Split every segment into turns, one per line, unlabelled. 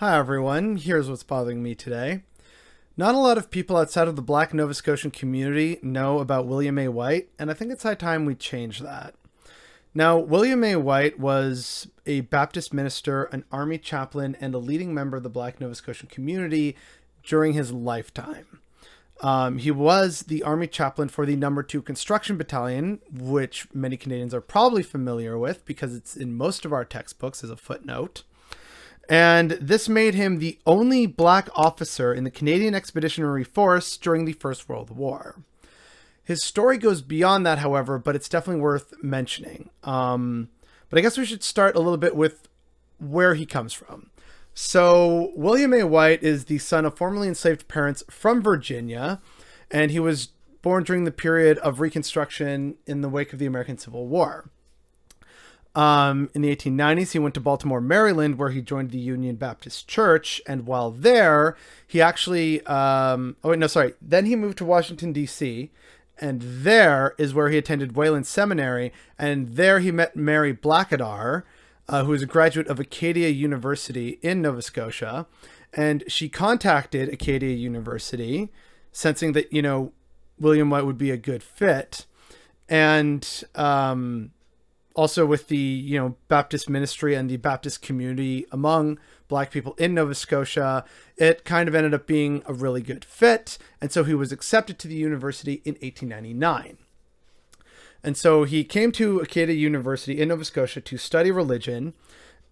Hi everyone, here's what's bothering me today. Not a lot of people outside of the black Nova Scotian community know about William A. White, and I think it's high time we change that. Now, William A. White was a Baptist minister, an army chaplain, and a leading member of the black Nova Scotian community during his lifetime. Um, he was the army chaplain for the number two construction battalion, which many Canadians are probably familiar with because it's in most of our textbooks as a footnote and this made him the only black officer in the Canadian Expeditionary Force during the First World War. His story goes beyond that, however, but it's definitely worth mentioning. Um, but I guess we should start a little bit with where he comes from. So, William A. White is the son of formerly enslaved parents from Virginia, and he was born during the period of Reconstruction in the wake of the American Civil War. Um, in the 1890s, he went to Baltimore, Maryland, where he joined the Union Baptist Church. And while there, he actually, um, oh, wait, no, sorry. Then he moved to Washington, D.C., and there is where he attended Wayland Seminary. And there he met Mary Blackadar, uh, who is a graduate of Acadia University in Nova Scotia. And she contacted Acadia University, sensing that, you know, William White would be a good fit. And, um, also with the you know Baptist ministry and the Baptist community among black people in Nova Scotia, it kind of ended up being a really good fit, and so he was accepted to the university in 1899. And so he came to Acadia University in Nova Scotia to study religion,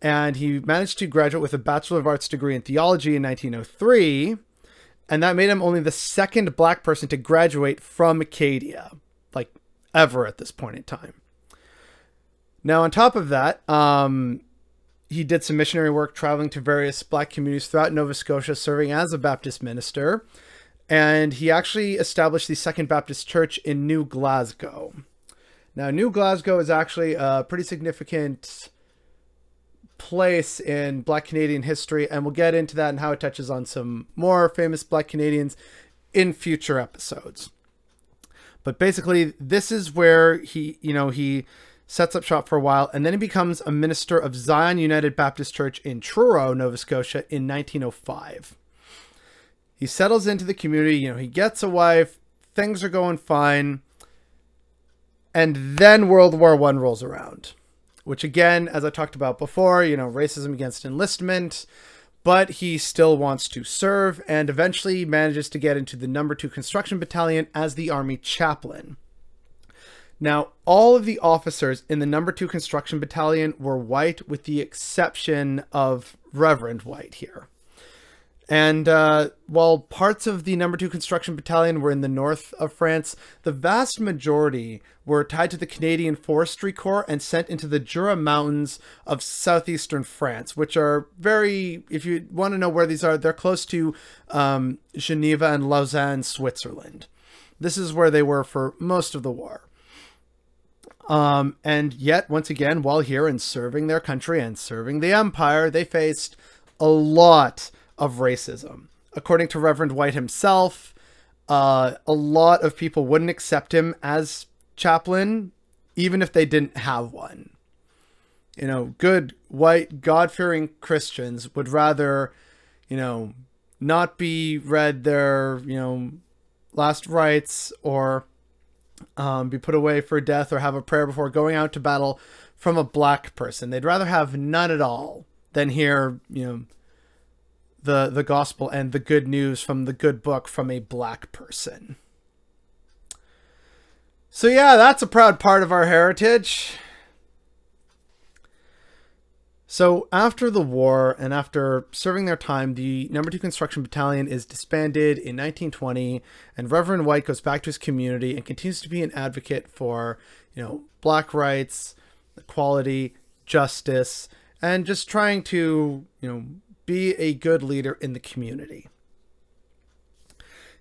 and he managed to graduate with a Bachelor of Arts degree in theology in 1903, and that made him only the second black person to graduate from Acadia, like ever at this point in time. Now, on top of that, um, he did some missionary work traveling to various black communities throughout Nova Scotia, serving as a Baptist minister. And he actually established the Second Baptist Church in New Glasgow. Now, New Glasgow is actually a pretty significant place in Black Canadian history, and we'll get into that and how it touches on some more famous Black Canadians in future episodes. But basically, this is where he, you know, he sets up shop for a while, and then he becomes a minister of Zion United Baptist Church in Truro, Nova Scotia in 1905. He settles into the community, you know, he gets a wife, things are going fine, and then World War One rolls around. Which again, as I talked about before, you know, racism against enlistment, but he still wants to serve and eventually manages to get into the number two construction battalion as the army chaplain. Now, all of the officers in the number two construction battalion were white, with the exception of Reverend White here. And uh, while parts of the number two construction battalion were in the north of France, the vast majority were tied to the Canadian Forestry Corps and sent into the Jura Mountains of southeastern France, which are very, if you want to know where these are, they're close to um, Geneva and Lausanne, Switzerland. This is where they were for most of the war. Um, and yet, once again, while here and serving their country and serving the empire, they faced a lot of racism. According to Reverend White himself, uh, a lot of people wouldn't accept him as chaplain, even if they didn't have one. You know, good, white, God fearing Christians would rather, you know, not be read their, you know, last rites or um, be put away for death or have a prayer before going out to battle from a black person. They'd rather have none at all than hear, you know, the the gospel and the good news from the good book from a black person. So yeah, that's a proud part of our heritage. So after the war and after serving their time, the number two construction battalion is disbanded in 1920 and Reverend White goes back to his community and continues to be an advocate for, you know, black rights, equality, justice, and just trying to, you know, be a good leader in the community.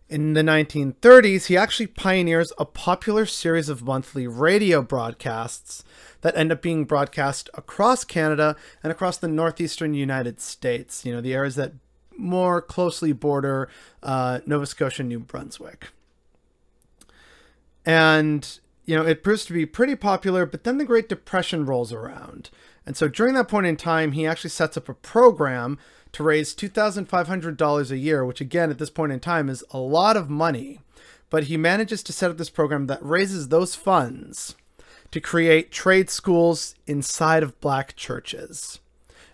In the 1930s, he actually pioneers a popular series of monthly radio broadcasts that end up being broadcast across Canada and across the northeastern United States, you know, the areas that more closely border uh, Nova Scotia, New Brunswick. And, you know, it proves to be pretty popular, but then the Great Depression rolls around. And so during that point in time, he actually sets up a program to raise $2,500 a year, which again, at this point in time, is a lot of money. But he manages to set up this program that raises those funds to create trade schools inside of black churches,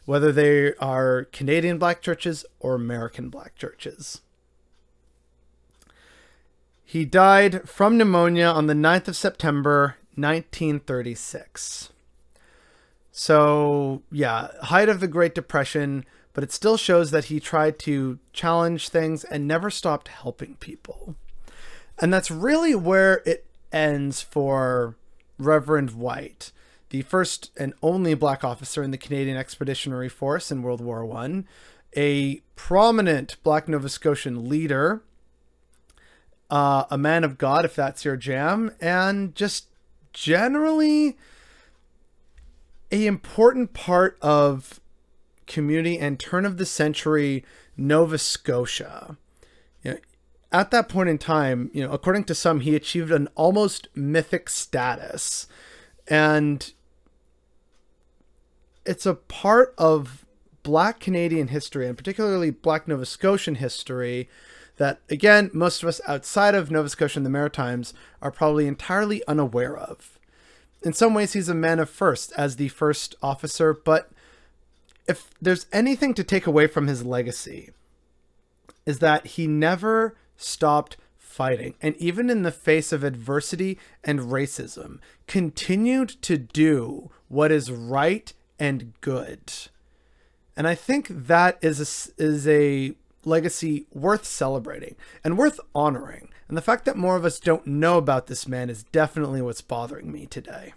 whether they are Canadian black churches or American black churches. He died from pneumonia on the 9th of September, 1936. So, yeah, height of the Great Depression, but it still shows that he tried to challenge things and never stopped helping people. And that's really where it ends for Reverend White, the first and only black officer in the Canadian Expeditionary Force in World War I, a prominent black Nova Scotian leader, uh, a man of God, if that's your jam, and just generally a important part of community and turn of the century Nova Scotia. You know, at that point in time, you know, according to some, he achieved an almost mythic status. And it's a part of Black Canadian history, and particularly Black Nova Scotian history, that, again, most of us outside of Nova Scotia and the Maritimes are probably entirely unaware of in some ways he's a man of first as the first officer, but if there's anything to take away from his legacy, is that he never stopped fighting, and even in the face of adversity and racism, continued to do what is right and good. And I think that is a, is a legacy worth celebrating and worth honoring. And the fact that more of us don't know about this man is definitely what's bothering me today.